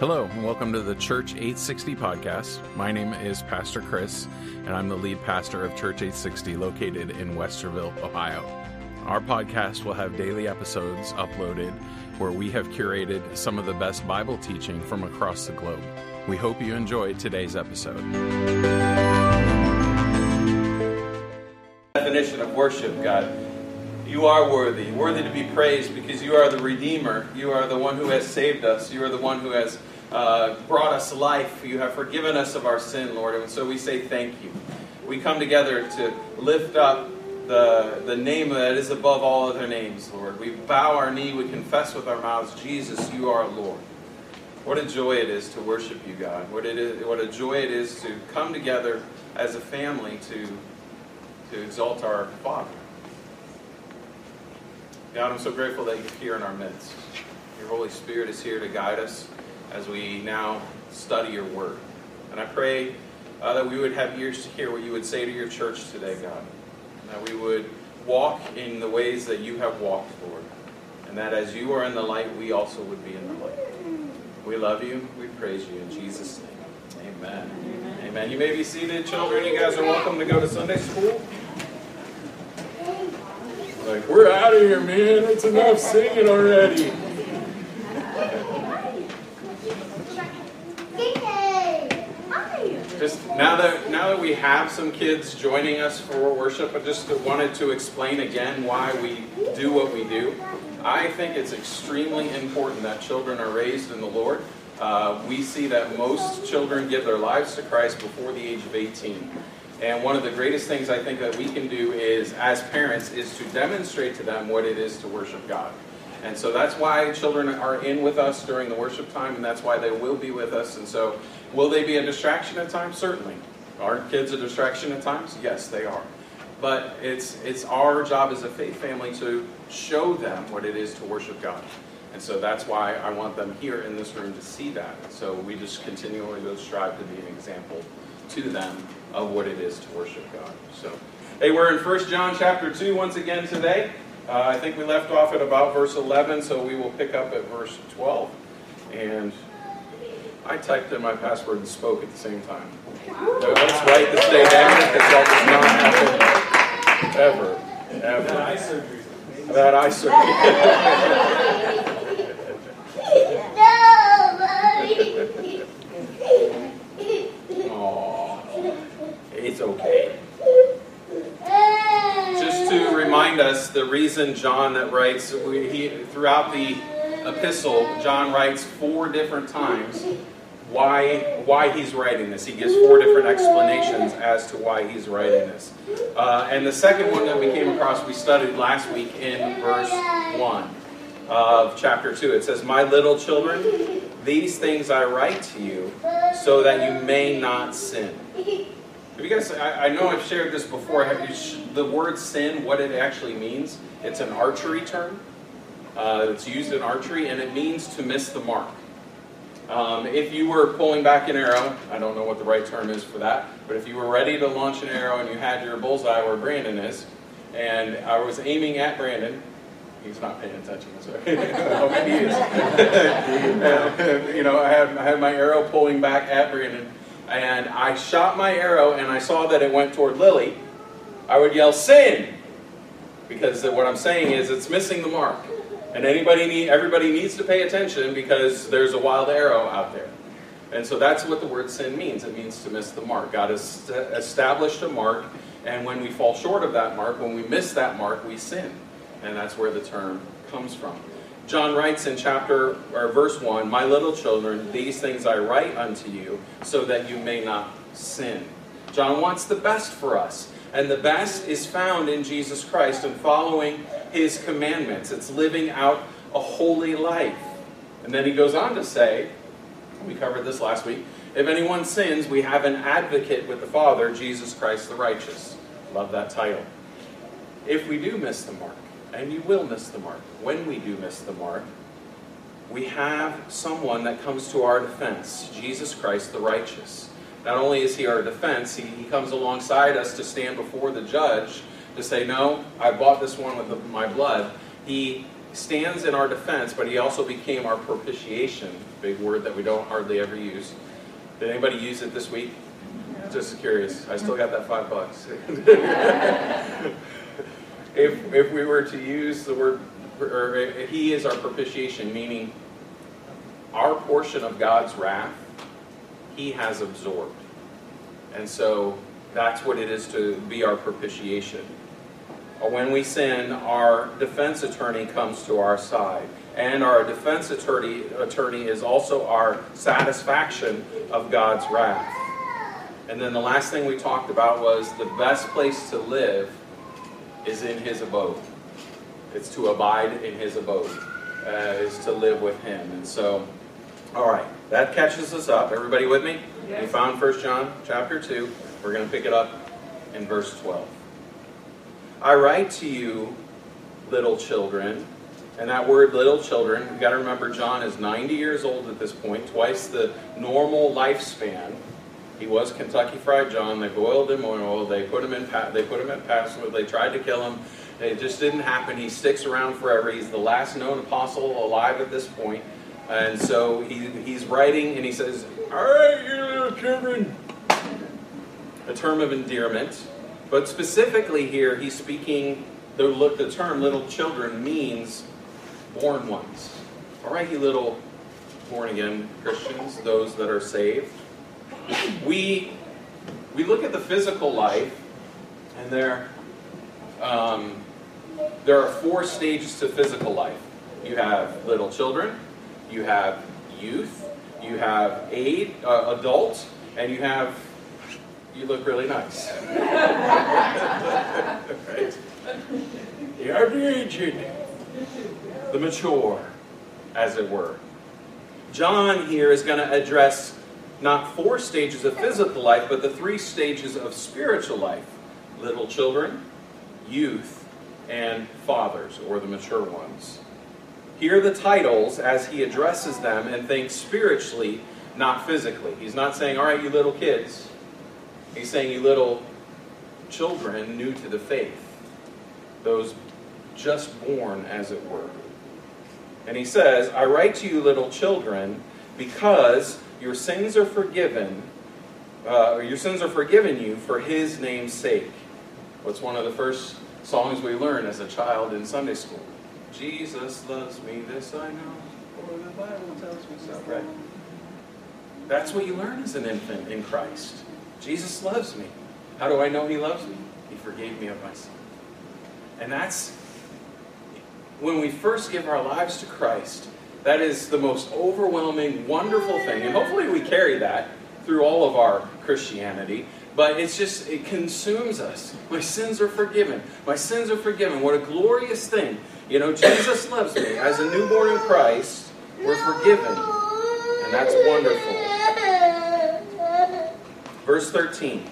Hello, and welcome to the Church 860 podcast. My name is Pastor Khris, and I'm the lead pastor of Church 860 located in Westerville, Ohio. Our podcast will have daily episodes uploaded where we have curated some of the best Bible teaching from across the globe. We hope you enjoy today's episode. Definition of worship, God. You are worthy, worthy to be praised because you are the Redeemer. You are the one who has saved us. You are the one who has uh, brought us life. You have forgiven us of our sin, Lord. And so we say thank you. We come together to lift up the, the name that is above all other names, Lord. We bow our knee, we confess with our mouths, Jesus, you are Lord. What a joy it is to worship you, God. What, it is, what a joy it is to come together as a family to, to exalt our Father. God, I'm so grateful that you're here in our midst. Your Holy Spirit is here to guide us as we now study your word. And I pray uh, that we would have ears to hear what you would say to your church today, God. That we would walk in the ways that you have walked, Lord. And that as you are in the light, we also would be in the light. We love you. We praise you in Jesus' name. Amen. Amen. Amen. You may be seated, children. You guys are welcome to go to Sunday school. Like, we're out of here, man. It's enough singing already. Just now that now that we have some kids joining us for worship, I just wanted to explain again why we do what we do. I think it's extremely important that children are raised in the Lord. Uh, we see that most children give their lives to Christ before the age of 18. And one of the greatest things I think that we can do is, as parents, is to demonstrate to them what it is to worship God. And so that's why children are in with us during the worship time, and that's why they will be with us. And so, will they be a distraction at times? Certainly. Are kids a distraction at times? Yes, they are. But it's it's our job as a faith family to show them what it is to worship God. And so that's why I want them here in this room to see that. So we just continually strive to be an example to them of what it is to worship God. So, hey, we're in 1 John chapter 2 once again today. Uh, I think we left off at about verse 11, so we will pick up at verse 12. And I typed in my password and spoke at the same time. So let's write this day down because that does not happen ever, ever. That eye surgery. That eye surgery. us, the reason John that writes, he, throughout the epistle, John writes four different times why why he's writing this. He gives four different explanations as to why he's writing this. Uh, and the second one that we came across, we studied last week in verse one of chapter two. It says, "My little children, these things I write to you, so that you may not sin." Have you guys, I, I know I've shared this before. Sh- the word sin, what it actually means, it's an archery term. Uh, it's used in archery, and it means to miss the mark. Um, if you were pulling back an arrow, I don't know what the right term is for that, but if you were ready to launch an arrow and you had your bullseye where Brandon is, and I was aiming at Brandon, he's not paying attention, so oh, maybe he is. you know, I had, I had my arrow pulling back at Brandon, and I shot my arrow and I saw that it went toward Lily, I would yell, Sin! Because what I'm saying is it's missing the mark. And anybody need, everybody needs to pay attention because there's a wild arrow out there. And so that's what the word sin means. It means to miss the mark. God has established a mark, and when we fall short of that mark, when we miss that mark, we sin. And that's where the term comes from. John writes in chapter or verse 1, "My little children, these things I write unto you, so that you may not sin." John wants the best for us, and the best is found in Jesus Christ and following his commandments. It's living out a holy life. And then he goes on to say, we covered this last week, if anyone sins, we have an advocate with the Father, Jesus Christ the righteous. Love that title. If we do miss the mark, and you will miss the mark. When we do miss the mark, we have someone that comes to our defense Jesus Christ the righteous. Not only is he our defense, he, he comes alongside us to stand before the judge to say, No, I bought this one with the, my blood. He stands in our defense, but he also became our propitiation. Big word that we don't hardly ever use. Did anybody use it this week? Just curious. I still got that five bucks. if, if we were to use the word, or he is our propitiation, meaning our portion of God's wrath, he has absorbed. And so that's what it is to be our propitiation. When we sin, our defense attorney comes to our side. And our defense attorney, attorney is also our satisfaction of God's wrath. And then the last thing we talked about was the best place to live is in his abode. It's to abide in his abode, uh, is to live with him. And so, all right, that catches us up. Everybody with me? Yes. We found 1 John chapter 2. We're going to pick it up in verse 12. I write to you, little children. And that word little children, you've got to remember John is 90 years old at this point, twice the normal lifespan. He was Kentucky Fried John. They boiled him in oil. They put him in. They put him in Patmos. They tried to kill him. It just didn't happen. He sticks around forever. He's the last known apostle alive at this point. And so he, he's writing and he says, All right, you little children. A term of endearment. But specifically here, he's speaking, the, look, the term little children means born ones. All right, you little born again Christians, those that are saved we we look at the physical life, and there um, there are four stages to physical life. You have little children, you have youth, you have aid, uh, adult, and you have you look really nice. right? You have the aged, the mature, as it were. John here is going to address not four stages of physical life, but the three stages of spiritual life little children, youth, and fathers, or the mature ones. Hear the titles as he addresses them and thinks spiritually, not physically. He's not saying, All right, you little kids. He's saying, You little children new to the faith, those just born, as it were. And he says, I write to you, little children, because your sins are forgiven, uh, your sins are forgiven you for his name's sake. What's one of the first songs we learn as a child in Sunday school? Jesus loves me, this I know, for the Bible tells me so. Right? That's what you learn as an infant in Christ. Jesus loves me. How do I know he loves me? He forgave me of my sin. And that's when we first give our lives to Christ, that is the most overwhelming, wonderful thing. And hopefully we carry that through all of our Christianity. But it's just, it consumes us. My sins are forgiven. My sins are forgiven. What a glorious thing. You know, Jesus loves me. As a newborn in Christ, we're forgiven. And that's wonderful. Verse 13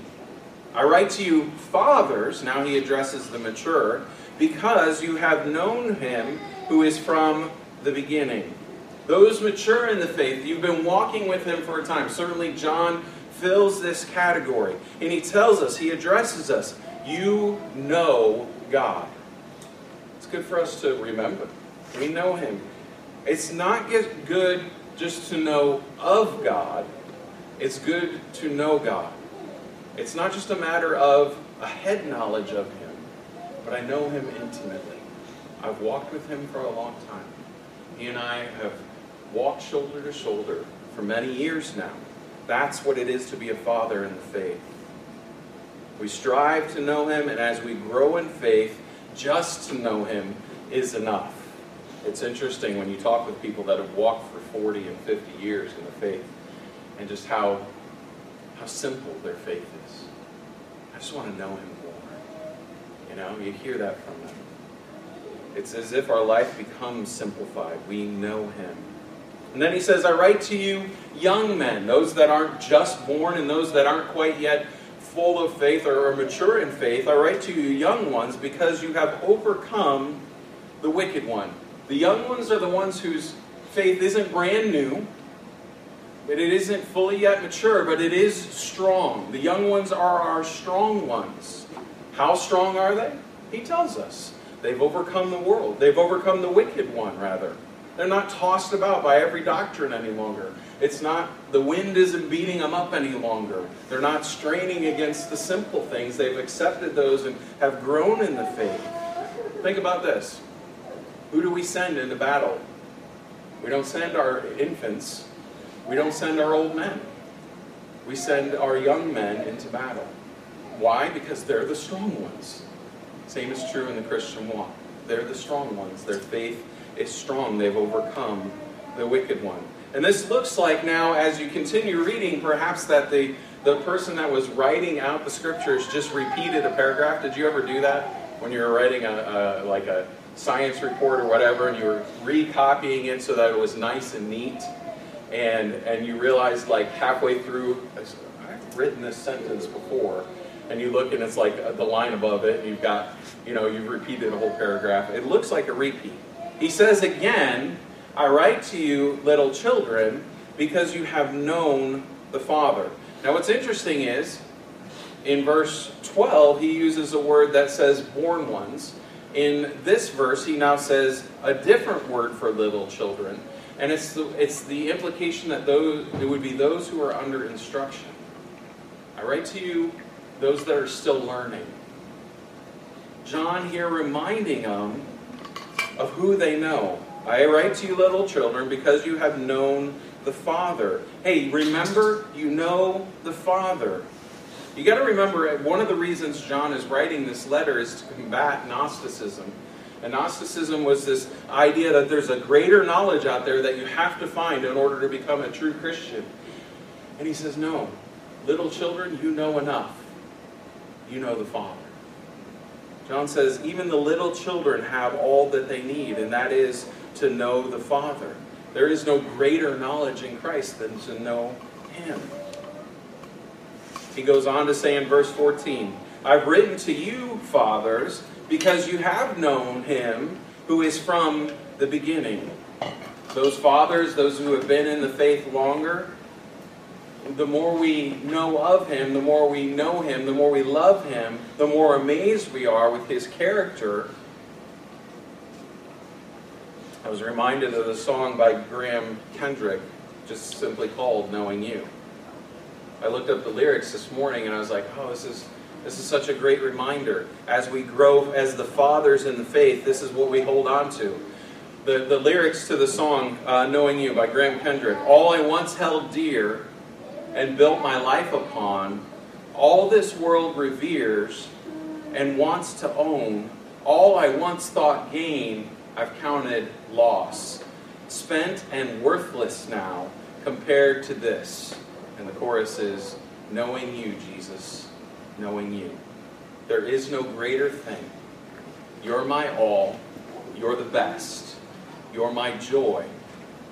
I write to you, fathers, now he addresses the mature, because you have known him who is from the beginning. Those mature in the faith, you've been walking with him for a time. Certainly, John fills this category. And he tells us, he addresses us, you know God. It's good for us to remember. We know him. It's not good just to know of God, it's good to know God. It's not just a matter of a head knowledge of him, but I know him intimately. I've walked with him for a long time. He and I have walked shoulder to shoulder for many years now. That's what it is to be a father in the faith. We strive to know Him, and as we grow in faith, just to know Him is enough. It's interesting when you talk with people that have walked for 40 and 50 years in the faith, and just how, how simple their faith is. I just want to know Him more. You know, you hear that from them. It's as if our life becomes simplified. We know Him. And then he says, I write to you, young men, those that aren't just born and those that aren't quite yet full of faith or mature in faith. I write to you, young ones, because you have overcome the wicked one. The young ones are the ones whose faith isn't brand new, but it isn't fully yet mature, but it is strong. The young ones are our strong ones. How strong are they? He tells us. They've overcome the world. They've overcome the wicked one, rather. They're not tossed about by every doctrine any longer. It's not, the wind isn't beating them up any longer. They're not straining against the simple things. They've accepted those and have grown in the faith. Think about this. Who do we send into battle? We don't send our infants. We don't send our old men. We send our young men into battle. Why? Because they're the strong ones. Same is true in the Christian walk. They're the strong ones. Their faith is strong. They've overcome the wicked one. And this looks like now, as you continue reading, perhaps that the, the person that was writing out the scriptures just repeated a paragraph. Did you ever do that when you were writing a, a like a science report or whatever, and you were recopying it so that it was nice and neat? And and you realized like halfway through, I've written this sentence before, and you look and it's like uh, the line above it, and you've got, you know, you've repeated a whole paragraph. It looks like a repeat. He says again, I write to you, little children, because you have known the Father. Now, what's interesting is, in verse 12, he uses a word that says born ones. In this verse, he now says a different word for little children. And it's the, it's the implication that those, it would be those who are under instruction. I write to you, those that are still learning. John here reminding them of who they know. I write to you, little children, because you have known the Father. Hey, remember, you know the Father. You got to remember, eh, one of the reasons John is writing this letter is to combat Gnosticism. And Gnosticism was this idea that there's a greater knowledge out there that you have to find in order to become a true Christian. And he says, No, little children, you know enough you know the Father. John says, even the little children have all that they need, and that is to know the Father. There is no greater knowledge in Christ than to know Him. He goes on to say in verse 14, I've written to you, fathers, because you have known Him who is from the beginning. Those fathers, those who have been in the faith longer, the more we know of him, the more we know him, the more we love him, the more amazed we are with his character. I was reminded of the song by Graham Kendrick, just simply called Knowing You. I looked up the lyrics this morning and I was like, oh, this is this is such a great reminder. As we grow as the fathers in the faith, this is what we hold on to. The, the lyrics to the song uh, Knowing You by Graham Kendrick. All I once held dear and built my life upon, all this world reveres and wants to own, all I once thought gain, I've counted loss. Spent and worthless now compared to this. And the chorus is, Knowing you, Jesus, knowing you. There is no greater thing. You're my all. You're the best. You're my joy,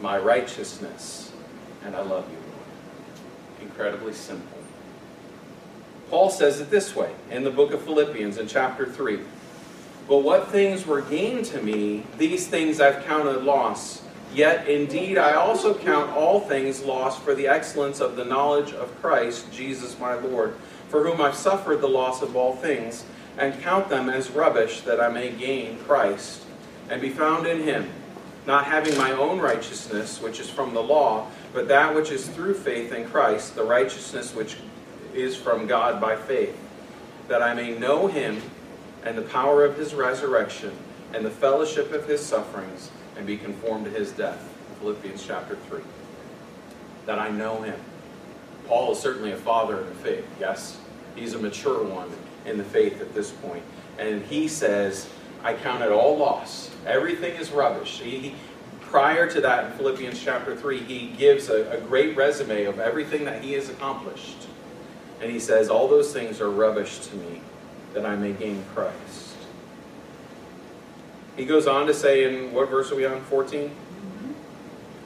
my righteousness, and I love you incredibly simple. Paul says it this way in the book of Philippians in chapter 3. But what things were gained to me, these things I've counted loss. Yet indeed I also count all things lost for the excellence of the knowledge of Christ, Jesus my Lord, for whom I've suffered the loss of all things, and count them as rubbish that I may gain Christ, and be found in him, not having my own righteousness, which is from the law, but that which is through faith in Christ, the righteousness which is from God by faith, that I may know him and the power of his resurrection and the fellowship of his sufferings and be conformed to his death. Philippians chapter 3. That I know him. Paul is certainly a father in the faith, yes? He's a mature one in the faith at this point. And he says, I count it all loss. Everything is rubbish. He, prior to that, in Philippians chapter 3, he gives a, a great resume of everything that he has accomplished. And he says, All those things are rubbish to me, that I may gain Christ. He goes on to say, in what verse are we on? 14?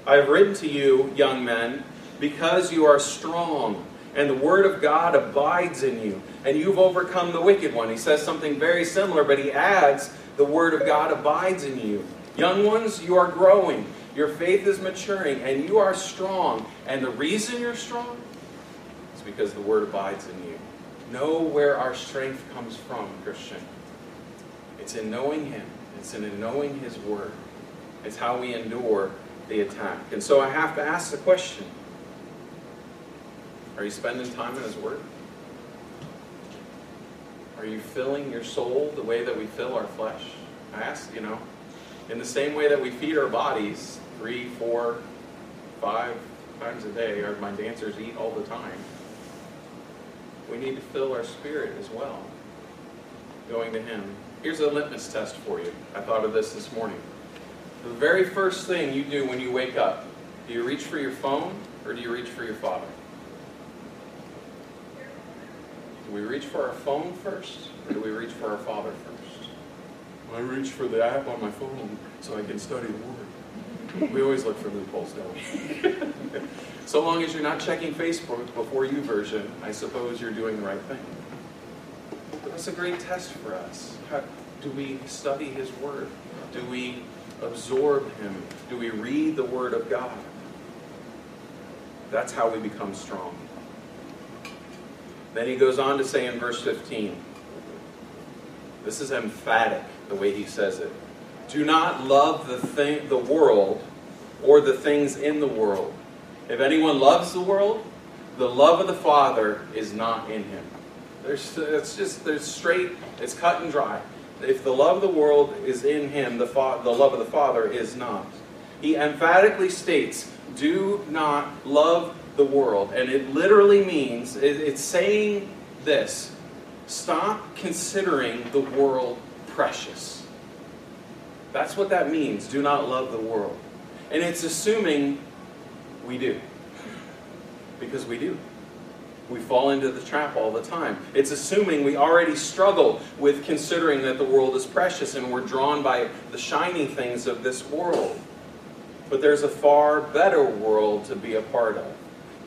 I have written to you, young men, because you are strong, and the word of God abides in you, and you've overcome the wicked one. He says something very similar, but he adds, the word of God abides in you. Young ones, you are growing. Your faith is maturing and you are strong. And the reason you're strong is because the word abides in you. Know where our strength comes from, Christian. It's in knowing Him, it's in knowing His Word. It's how we endure the attack. And so I have to ask the question Are you spending time in His Word? Are you filling your soul the way that we fill our flesh? I ask, you know, in the same way that we feed our bodies three, four, five times a day, or my dancers eat all the time, we need to fill our spirit as well, going to Him. Here's a litmus test for you. I thought of this this morning. The very first thing you do when you wake up, do you reach for your phone or do you reach for your Father? Do we reach for our phone first, or do we reach for our Father first? I reach for the app on my phone so I can study the Word. We always look for loopholes, don't we? so long as you're not checking Facebook before YouVersion, I suppose you're doing the right thing. But that's a great test for us. How, do we study His Word? Do we absorb Him? Do we read the Word of God? That's how we become strong. Then he goes on to say in verse 15, this is emphatic the way he says it. Do not love the thing, the world or the things in the world. If anyone loves the world, the love of the Father is not in him. There's, it's just there's straight. It's cut and dry. If the love of the world is in him, the, fa- the love of the Father is not. He emphatically states, "Do not love the world. And it literally means, it's saying this stop considering the world precious. That's what that means. Do not love the world. And it's assuming we do. Because we do. We fall into the trap all the time. It's assuming we already struggle with considering that the world is precious and we're drawn by the shiny things of this world. But there's a far better world to be a part of.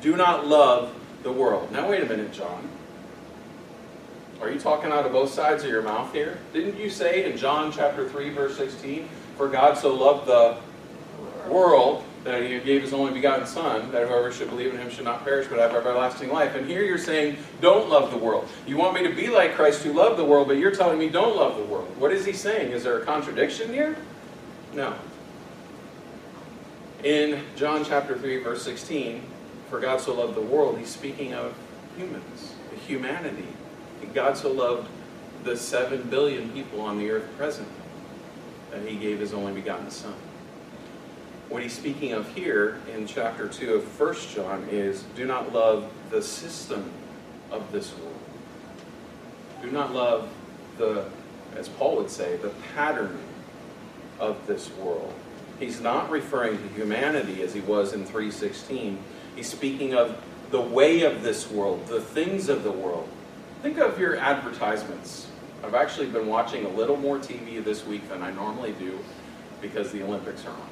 Do not love the world. Now, wait a minute, John. Are you talking out of both sides of your mouth here? Didn't you say in John chapter 3, verse 16, For God so loved the world that he gave his only begotten Son, that whoever should believe in him should not perish but have everlasting life. And here you're saying, don't love the world. You want me to be like Christ who loved the world, but you're telling me don't love the world. What is he saying? Is there a contradiction here? No. In John chapter 3, verse 16, for God so loved the world, he's speaking of humans, humanity. God so loved the seven billion people on the earth present that he gave his only begotten Son. What he's speaking of here in chapter 2 of 1 John is do not love the system of this world. Do not love the, as Paul would say, the pattern of this world. He's not referring to humanity as he was in 316 He's speaking of the way of this world, the things of the world. Think of your advertisements. I've actually been watching a little more TV this week than I normally do because the Olympics are on.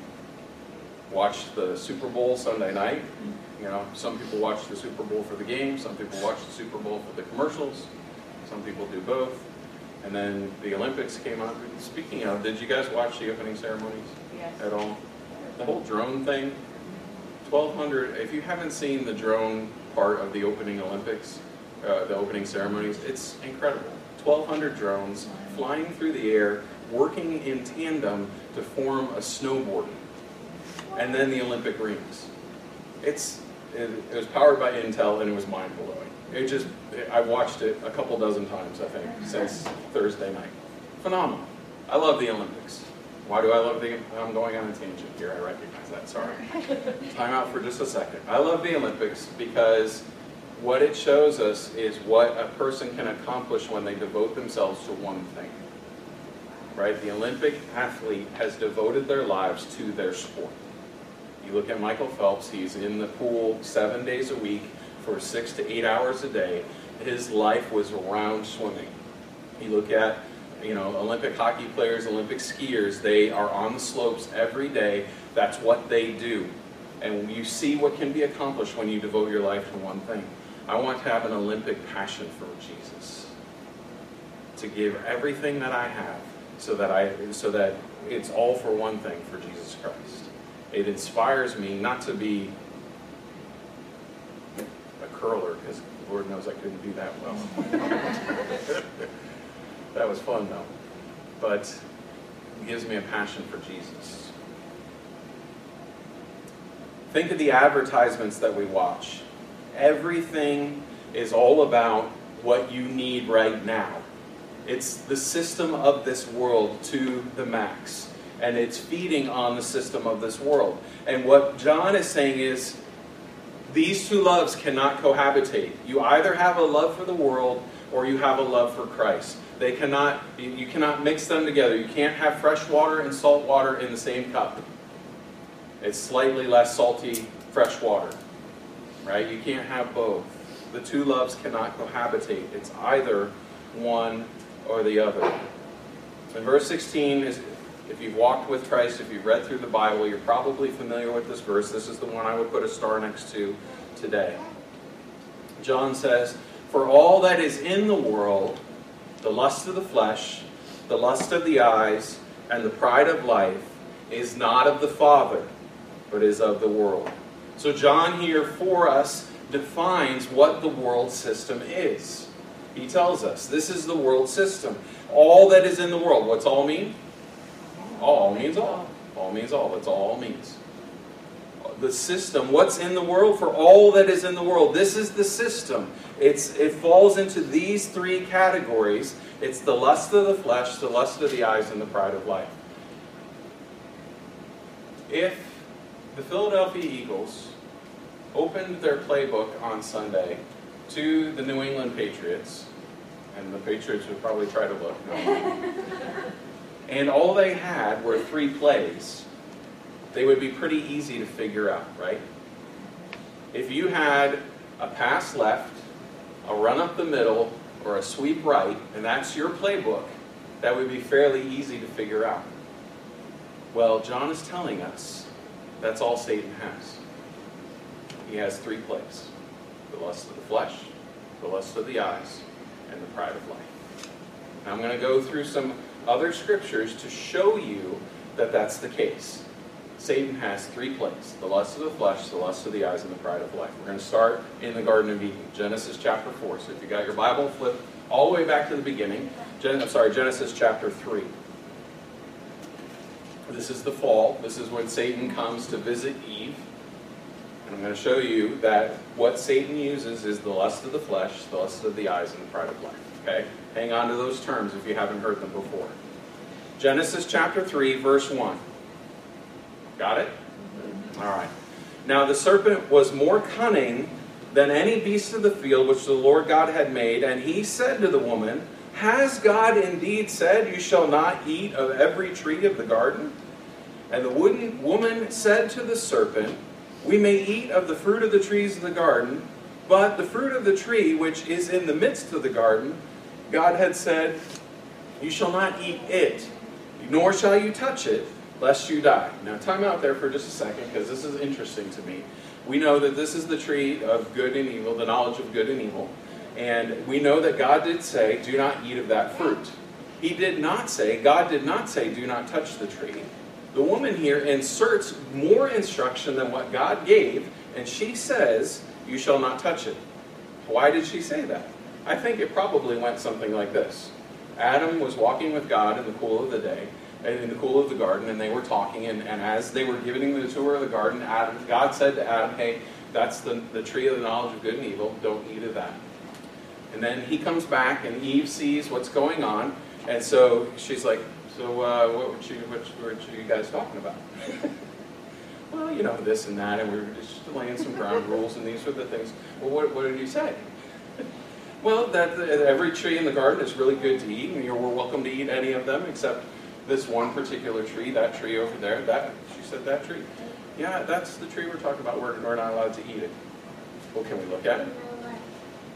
Watched the Super Bowl Sunday night. You know, some people watch the Super Bowl for the game, some people watch the Super Bowl for the commercials, some people do both. And then the Olympics came on. Speaking of, did you guys watch the opening ceremonies yes. at all? The whole drone thing, 1,200, if you haven't seen the drone part of the opening Olympics, uh, the opening ceremonies, it's incredible. 1,200 drones flying through the air, working in tandem to form a snowboard. And then the Olympic rings. It's, it, it was powered by Intel and it was mind blowing. It just, I've watched it a couple dozen times, I think, since Thursday night. Phenomenal. I love the Olympics. Why do I love the, I'm going on a tangent here, I recognize that, sorry. Time out for just a second. I love the Olympics because what it shows us is what a person can accomplish when they devote themselves to one thing. Right? The Olympic athlete has devoted their lives to their sport. You look at Michael Phelps, he's in the pool seven days a week for six to eight hours a day. His life was around swimming. You look at you know, Olympic hockey players, Olympic skiers, they are on the slopes every day. That's what they do. And you see what can be accomplished when you devote your life to one thing. I want to have an Olympic passion for Jesus. To give everything that I have so that I so that it's all for one thing for Jesus Christ. It inspires me not to be a curler because Lord knows I couldn't do that well. That was fun, though. but it gives me a passion for Jesus. Think of the advertisements that we watch. Everything is all about what you need right now. It's the system of this world to the max. And it's feeding on the system of this world. And what John is saying is these two loves cannot cohabitate. You either have a love for the world or you have a love for Christ. They cannot you cannot mix them together. You can't have fresh water and salt water in the same cup. It's slightly less salty fresh water. Right? You can't have both. The two loves cannot cohabitate. It's either one or the other. In verse 16 is if you've walked with Christ, if you've read through the Bible, you're probably familiar with this verse. This is the one I would put a star next to today. John says, For all that is in the world, the lust of the flesh, the lust of the eyes, and the pride of life, is not of the Father, but is of the world. So, John here for us defines what the world system is. He tells us this is the world system. All that is in the world. What's all mean? All means all. All means all. That's all means. The system, what's in the world for all that is in the world. This is the system. It's, it falls into these three categories. It's the lust of the flesh, the lust of the eyes, and the pride of life. If the Philadelphia Eagles opened their playbook on Sunday to the New England Patriots, and the Patriots would probably try to look. No. and all they had were three plays, they would be pretty easy to figure out, right? If you had a pass left, a run up the middle, or a sweep right, and that's your playbook, that would be fairly easy to figure out. Well, John is telling us that's all Satan has. He has three plays the lust of the flesh, the lust of the eyes, and the pride of life. Now, I'm going to go through some other scriptures to show you that that's the case. Satan has three plays the lust of the flesh, the lust of the eyes, and the pride of life. We're going to start in the Garden of Eden, Genesis chapter 4. So if you got your Bible, flip all the way back to the beginning. Gen- I'm sorry, Genesis chapter 3. This is the fall. This is when Satan comes to visit Eve. And I'm going to show you that what Satan uses is the lust of the flesh, the lust of the eyes, and the pride of life. Okay? Hang on to those terms if you haven't heard them before. Genesis chapter 3, verse 1. Got it? Mm-hmm. All right. Now the serpent was more cunning than any beast of the field which the Lord God had made, and he said to the woman, Has God indeed said, You shall not eat of every tree of the garden? And the woman said to the serpent, We may eat of the fruit of the trees of the garden, but the fruit of the tree which is in the midst of the garden, God had said, You shall not eat it, nor shall you touch it, lest you die. Now, time out there for just a second, because this is interesting to me. We know that this is the tree of good and evil, the knowledge of good and evil. And we know that God did say, Do not eat of that fruit. He did not say, God did not say, Do not touch the tree. The woman here inserts more instruction than what God gave, and she says, You shall not touch it. Why did she say that? I think it probably went something like this Adam was walking with God in the cool of the day, in the cool of the garden, and they were talking, and, and as they were giving the tour of the garden, Adam, God said to Adam, Hey, that's the, the tree of the knowledge of good and evil, don't eat of that. And then he comes back, and Eve sees what's going on, and so she's like, So, uh, what, were you, what were you guys talking about? well, you know, this and that, and we were just laying some ground rules, and these were the things. Well, what, what did you say? Well, that every tree in the garden is really good to eat, and you're welcome to eat any of them except this one particular tree, that tree over there. That she said that tree. Yeah, that's the tree we're talking about. We're, we're not allowed to eat it. Well, can we look at it?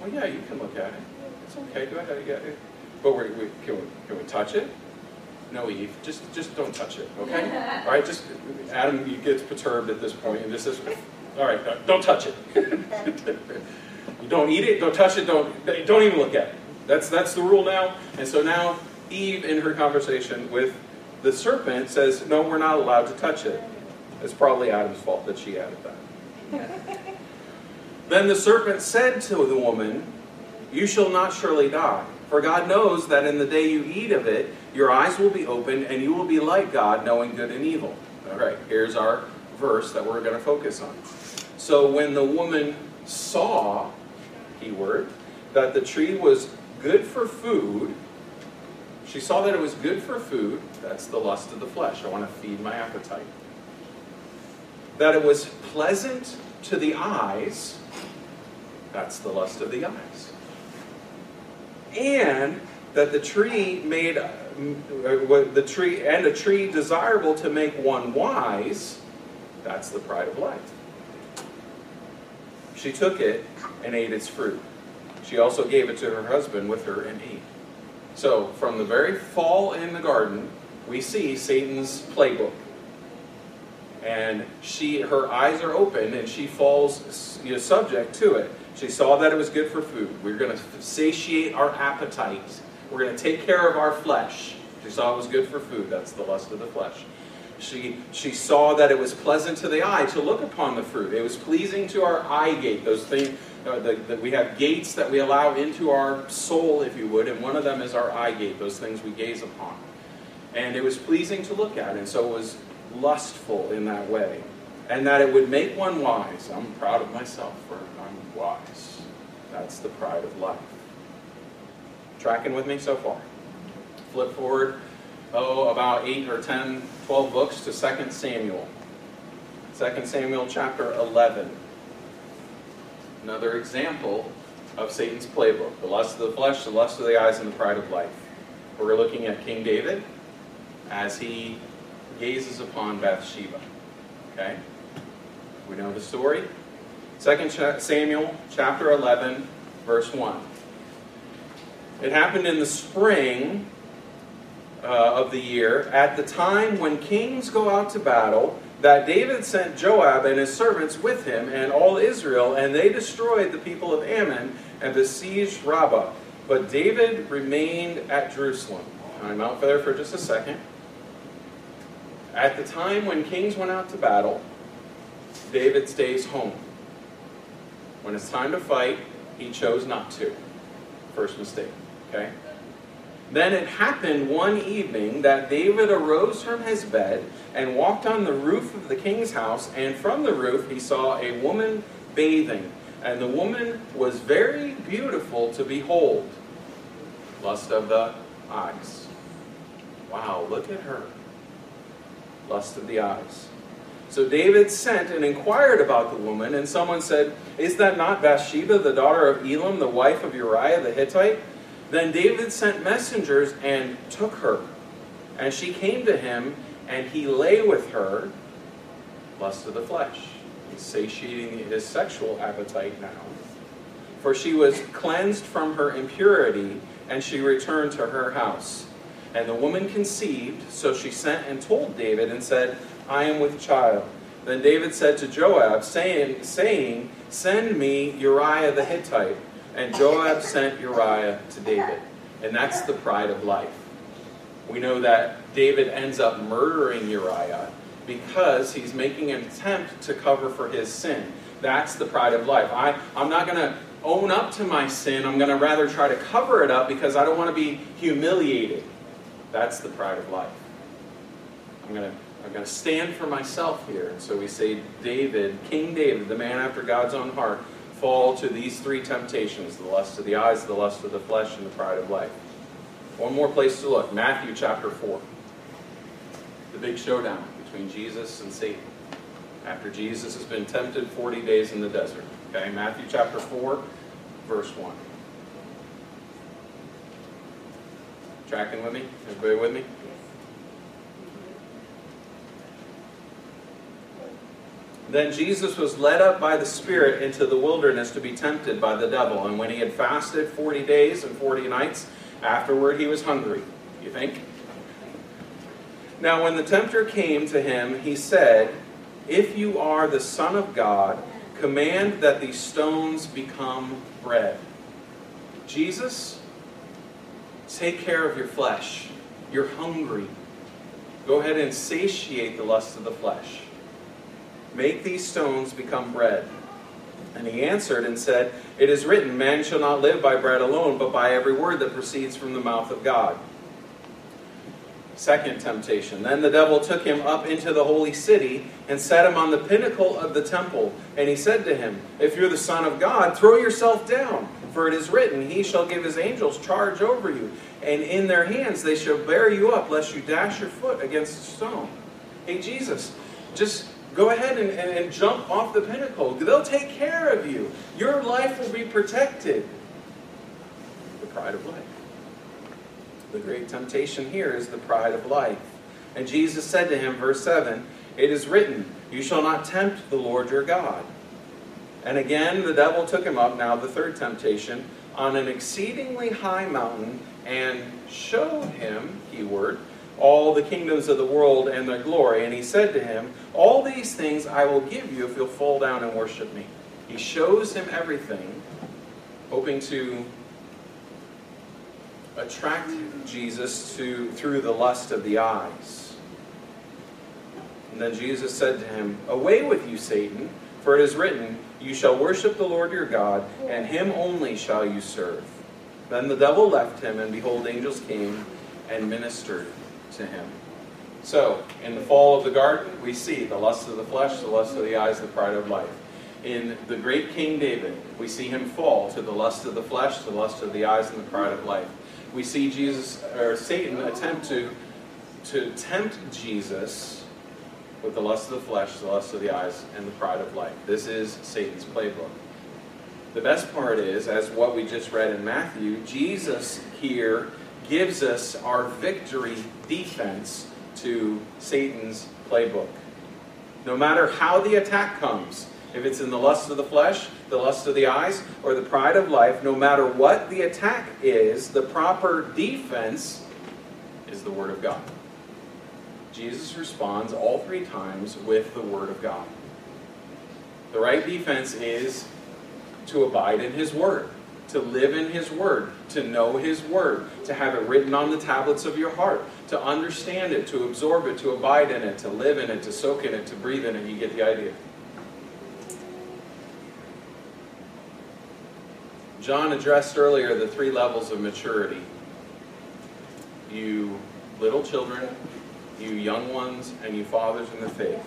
Well, yeah, you can look at it. It's okay. Go ahead. Get it. But we, we, can we can we touch it? No, Eve. Just just don't touch it. Okay. All right. Just Adam gets perturbed at this point and just says, "All right, don't touch it." You don't eat it, don't touch it, don't don't even look at it. That's that's the rule now. And so now Eve, in her conversation with the serpent, says, "No, we're not allowed to touch it." It's probably Adam's fault that she added that. then the serpent said to the woman, "You shall not surely die, for God knows that in the day you eat of it, your eyes will be opened, and you will be like God, knowing good and evil. All right, here's our verse that we're going to focus on. So when the woman saw, keyword, that the tree was good for food, she saw that it was good for food. That's the lust of the flesh. I want to feed my appetite. That it was pleasant to the eyes. That's the lust of the eyes. And that the tree made uh, the tree and a tree desirable to make one wise. That's the pride of life. She took it and ate its fruit. She also gave it to her husband with her and ate. So, from the very fall in the garden, we see Satan's playbook. And she, her eyes are open and she falls you know, subject to it. She saw that it was good for food. We're going to satiate our appetite. We're going to take care of our flesh. She saw it was good for food. That's the lust of the flesh. She, she saw that it was pleasant to the eye to look upon the fruit. It was pleasing to our eye gate, those things uh, that we have gates that we allow into our soul, if you would, and one of them is our eye gate, those things we gaze upon. And it was pleasing to look at, and so it was lustful in that way. And that it would make one wise. I'm proud of myself for wise. That's the pride of life. Tracking with me so far? Flip forward, oh, about 8 or 10, 12 books to 2 Samuel. 2 Samuel chapter 11 another example of Satan's playbook the lust of the flesh, the lust of the eyes, and the pride of life. We're looking at King David as he gazes upon Bathsheba. Okay? We know the story. 2 Samuel chapter 11, verse 1. It happened in the spring uh, of the year, at the time when kings go out to battle, that David sent Joab and his servants with him and all Israel, and they destroyed the people of Ammon and besieged Rabbah. But David remained at Jerusalem. I'm out there for just a second. At the time when kings went out to battle, David stays home. When it's time to fight, he chose not to. First mistake. Okay? Then it happened one evening that David arose from his bed and walked on the roof of the king's house, and from the roof he saw a woman bathing. And the woman was very beautiful to behold. Lust of the eyes. Wow, look at her. Lust of the eyes. So David sent and inquired about the woman, and someone said, Is that not Bathsheba, the daughter of Elam, the wife of Uriah the Hittite? Then David sent messengers and took her. And she came to him, and he lay with her, lust of the flesh. He's satiating his sexual appetite now. For she was cleansed from her impurity, and she returned to her house. And the woman conceived, so she sent and told David and said, I am with child. Then David said to Joab, saying, saying Send me Uriah the Hittite. And Joab sent Uriah to David. And that's the pride of life. We know that David ends up murdering Uriah because he's making an attempt to cover for his sin. That's the pride of life. I, I'm not going to own up to my sin. I'm going to rather try to cover it up because I don't want to be humiliated. That's the pride of life. I'm going to I'm going to stand for myself here. And so we say David, King David, the man after God's own heart, fall to these three temptations the lust of the eyes, the lust of the flesh, and the pride of life. One more place to look Matthew chapter 4. The big showdown between Jesus and Satan after Jesus has been tempted 40 days in the desert. Okay, Matthew chapter 4, verse 1. Tracking with me? Everybody with me? Then Jesus was led up by the Spirit into the wilderness to be tempted by the devil. And when he had fasted 40 days and 40 nights, afterward he was hungry. You think? Now, when the tempter came to him, he said, If you are the Son of God, command that these stones become bread. Jesus, take care of your flesh. You're hungry. Go ahead and satiate the lust of the flesh. Make these stones become bread. And he answered and said, It is written, Man shall not live by bread alone, but by every word that proceeds from the mouth of God. Second temptation. Then the devil took him up into the holy city and set him on the pinnacle of the temple. And he said to him, If you're the Son of God, throw yourself down. For it is written, He shall give His angels charge over you, and in their hands they shall bear you up, lest you dash your foot against a stone. Hey, Jesus, just go ahead and, and, and jump off the pinnacle. They'll take care of you. Your life will be protected. The pride of life. The great temptation here is the pride of life. And Jesus said to him, verse 7, It is written, You shall not tempt the Lord your God. And again, the devil took him up, now the third temptation, on an exceedingly high mountain and showed him, keyword, all the kingdoms of the world and their glory. And he said to him, All these things I will give you if you'll fall down and worship me. He shows him everything, hoping to attract Jesus to, through the lust of the eyes. And then Jesus said to him, Away with you, Satan, for it is written, You shall worship the Lord your God, and him only shall you serve. Then the devil left him, and behold, angels came and ministered to him. So, in the fall of the garden, we see the lust of the flesh, the lust of the eyes, the pride of life. In the great King David, we see him fall to the lust of the flesh, the lust of the eyes, and the pride of life we see Jesus or Satan attempt to to tempt Jesus with the lust of the flesh, the lust of the eyes, and the pride of life. This is Satan's playbook. The best part is, as what we just read in Matthew, Jesus here gives us our victory defense to Satan's playbook. No matter how the attack comes, if it's in the lust of the flesh, the lust of the eyes, or the pride of life, no matter what the attack is, the proper defense is the Word of God. Jesus responds all three times with the Word of God. The right defense is to abide in His Word, to live in His Word, to know His Word, to have it written on the tablets of your heart, to understand it, to absorb it, to abide in it, to live in it, to soak in it, to breathe in it. You get the idea. John addressed earlier the three levels of maturity. You little children, you young ones, and you fathers in the faith.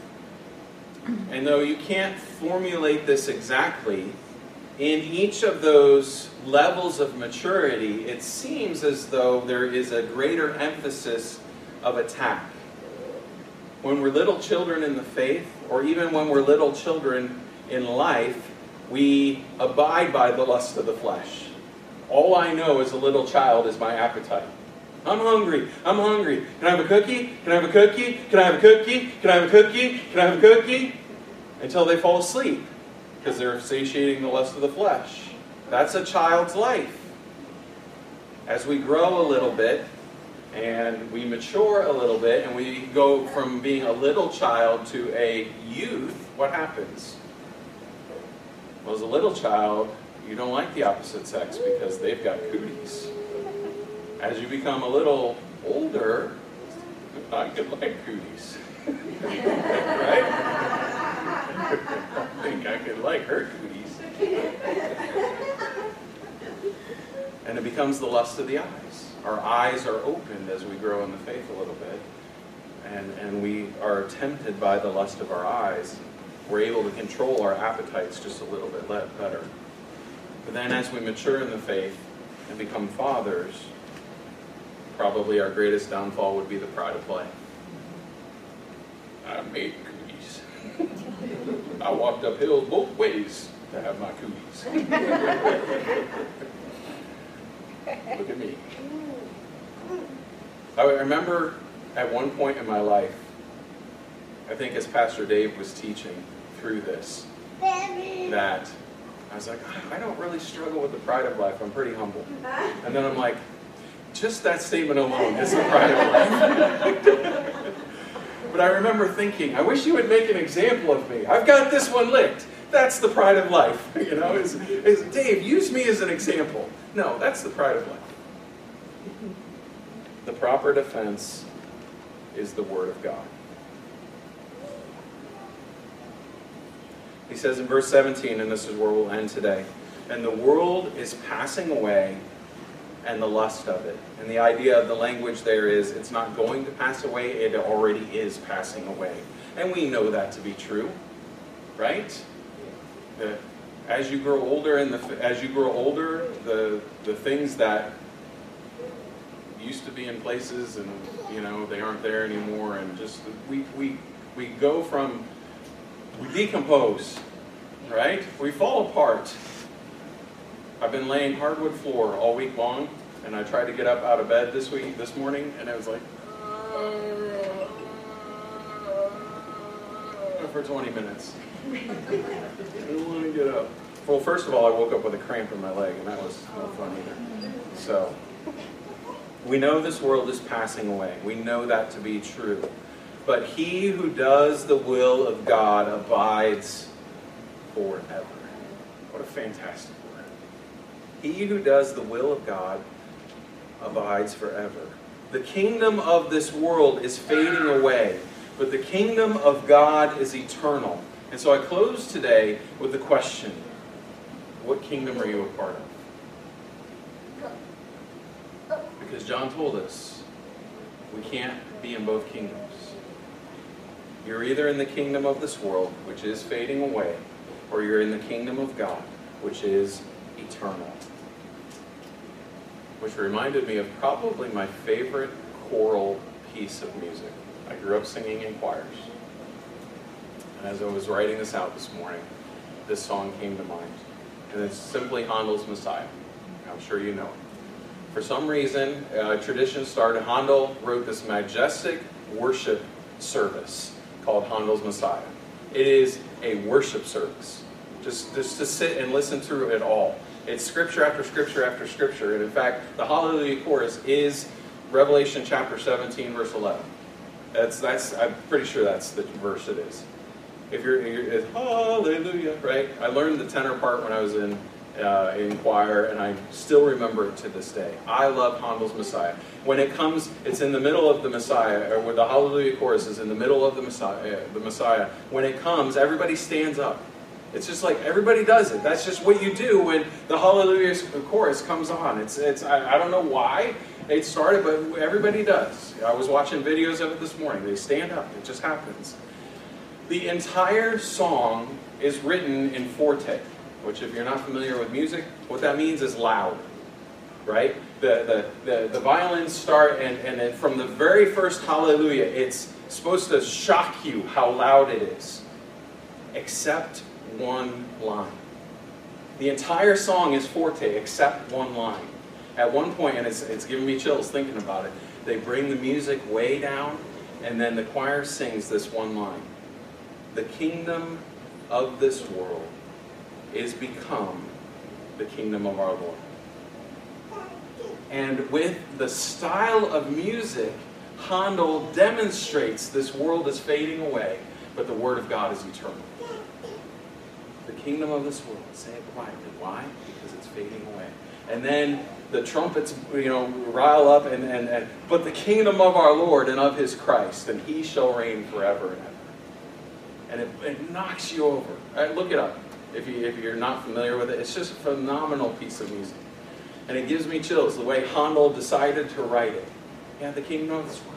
And though you can't formulate this exactly, in each of those levels of maturity, it seems as though there is a greater emphasis of attack. When we're little children in the faith, or even when we're little children in life, we abide by the lust of the flesh. All I know as a little child is my appetite. I'm hungry. I'm hungry. Can I have a cookie? Can I have a cookie? Can I have a cookie? Can I have a cookie? Can I have a cookie? Until they fall asleep because they're satiating the lust of the flesh. That's a child's life. As we grow a little bit and we mature a little bit and we go from being a little child to a youth, what happens? Well, as a little child, you don't like the opposite sex because they've got cooties. As you become a little older, I could like cooties. right? I think I could like her cooties. and it becomes the lust of the eyes. Our eyes are opened as we grow in the faith a little bit. And, and we are tempted by the lust of our eyes we're able to control our appetites just a little bit better. But then as we mature in the faith and become fathers, probably our greatest downfall would be the pride of life. I made cooties. I walked up hills both ways to have my cooties. Look at me. I remember at one point in my life, I think as Pastor Dave was teaching, through this that I was like, ah, I don't really struggle with the pride of life. I'm pretty humble. And then I'm like, just that statement alone is the pride of life. But I remember thinking, I wish you would make an example of me. I've got this one licked. That's the pride of life. You know, is, is Dave, use me as an example. No, that's the pride of life. The proper defense is the Word of God. He says in verse 17, and this is where we'll end today, and the world is passing away and the lust of it. And the idea of the language there is it's not going to pass away, it already is passing away. And we know that to be true, right? The, as you grow older and the, as you grow older, the, the things that used to be in places and you know they aren't there anymore and just we, we, we go from we decompose right we fall apart i've been laying hardwood floor all week long and i tried to get up out of bed this week this morning and it was like for 20 minutes i don't want to get up well first of all i woke up with a cramp in my leg and that was no fun either so we know this world is passing away. We know that to be true. But he who does the will of God abides forever. What a fantastic word. He who does the will of God abides forever. The kingdom of this world is fading away, but the kingdom of God is eternal. And so I close today with the question What kingdom are you a part of? Because John told us we can't be in both kingdoms. You're either in the kingdom of this world, which is fading away, or you're in the kingdom of God, which is eternal. Which reminded me of probably my favorite choral piece of music. I grew up singing in choirs. And as I was writing this out this morning, this song came to mind. And it's simply Handel's Messiah. I'm sure you know it. For some reason, uh, tradition started. Handel wrote this majestic worship service called Handel's Messiah. It is a worship service. Just, just to sit and listen through it all. It's scripture after scripture after scripture. And in fact, the Hallelujah chorus is Revelation chapter 17, verse 11. That's, that's, I'm pretty sure that's the verse it is. If you're, it's Hallelujah, right? I learned the tenor part when I was in uh, in choir, and I still remember it to this day. I love Handel's Messiah. When it comes, it's in the middle of the Messiah, or where the Hallelujah chorus is in the middle of the Messiah. The Messiah. When it comes, everybody stands up. It's just like everybody does it. That's just what you do when the Hallelujah chorus comes on. It's, it's. I, I don't know why it started, but everybody does. I was watching videos of it this morning. They stand up. It just happens. The entire song is written in forte which if you're not familiar with music, what that means is loud, right? The, the, the, the violins start, and, and then from the very first hallelujah, it's supposed to shock you how loud it is, except one line. The entire song is forte, except one line. At one point, and it's, it's giving me chills thinking about it, they bring the music way down, and then the choir sings this one line The kingdom of this world is become the kingdom of our Lord. And with the style of music, Handel demonstrates this world is fading away, but the Word of God is eternal. The kingdom of this world, say it quietly. Why? Because it's fading away. And then the trumpets, you know, rile up, and, and, and but the kingdom of our Lord and of his Christ, and he shall reign forever and ever. And it, it knocks you over. Right, look it up if, you, if you're not familiar with it. It's just a phenomenal piece of music. And it gives me chills the way Handel decided to write it. Yeah, the kingdom of this world.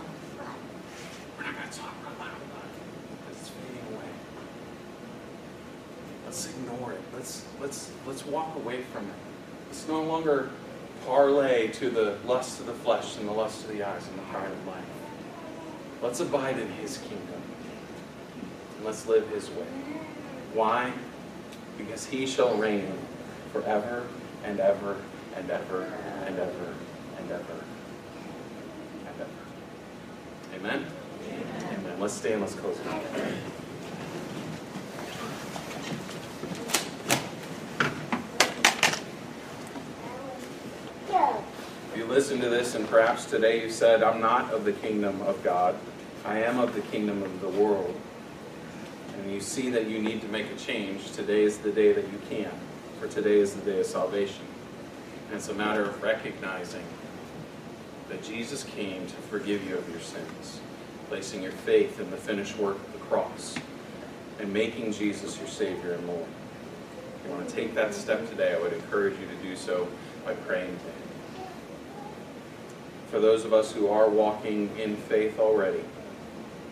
We're not going to talk real loud about it because it's fading away. Let's ignore it. Let's, let's, walk away from it. Let's no longer parlay to the lust of the flesh and the lust of the eyes and the pride of life. Let's abide in His kingdom. And let's live His way. Why? because he shall reign forever and ever and ever and ever and ever and ever. Amen? Amen. Amen. Let's stand, let's close it. If you listen to this and perhaps today you said, I'm not of the kingdom of God, I am of the kingdom of the world and you see that you need to make a change, today is the day that you can, for today is the day of salvation. And it's a matter of recognizing that Jesus came to forgive you of your sins, placing your faith in the finished work of the cross, and making Jesus your Savior and Lord. If you want to take that step today, I would encourage you to do so by praying to Him. For those of us who are walking in faith already,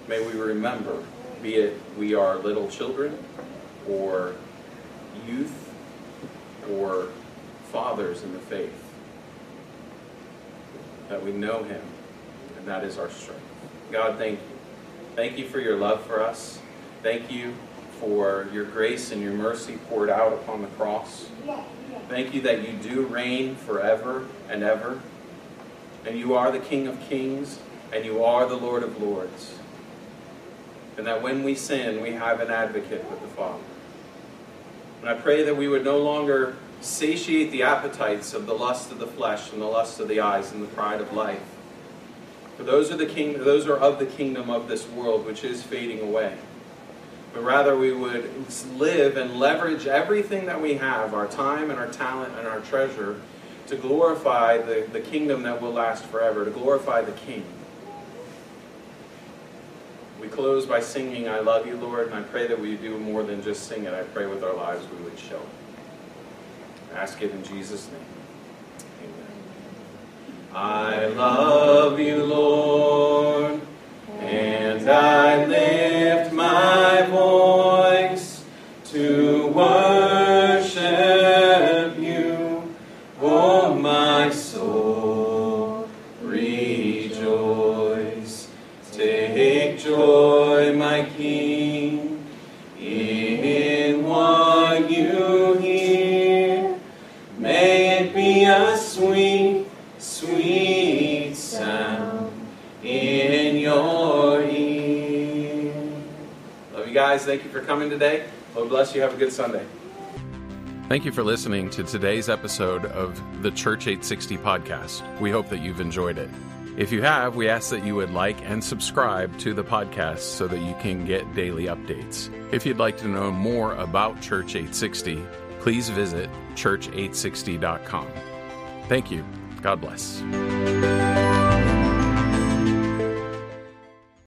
may we remember, be it we are little children or youth or fathers in the faith, that we know Him, and that is our strength. God, thank you. Thank you for your love for us. Thank you for your grace and your mercy poured out upon the cross. Thank you that you do reign forever and ever. And you are the King of kings, and you are the Lord of lords. And that when we sin, we have an advocate with the Father. And I pray that we would no longer satiate the appetites of the lust of the flesh and the lust of the eyes and the pride of life. For those are the king, those are of the kingdom of this world, which is fading away. But rather we would live and leverage everything that we have, our time and our talent and our treasure, to glorify the, the kingdom that will last forever, to glorify the King. We close by singing, I love you, Lord, and I pray that we do more than just sing it. I pray with our lives we would show it. Ask it in Jesus' name. Amen. I love you, Lord, Thank you for coming today. Lord bless you. Have a good Sunday. Thank you for listening to today's episode of the Church 860 podcast. We hope that you've enjoyed it. If you have, we ask that you would like and subscribe to the podcast so that you can get daily updates. If you'd like to know more about Church 860, please visit church860.com. Thank you. God bless.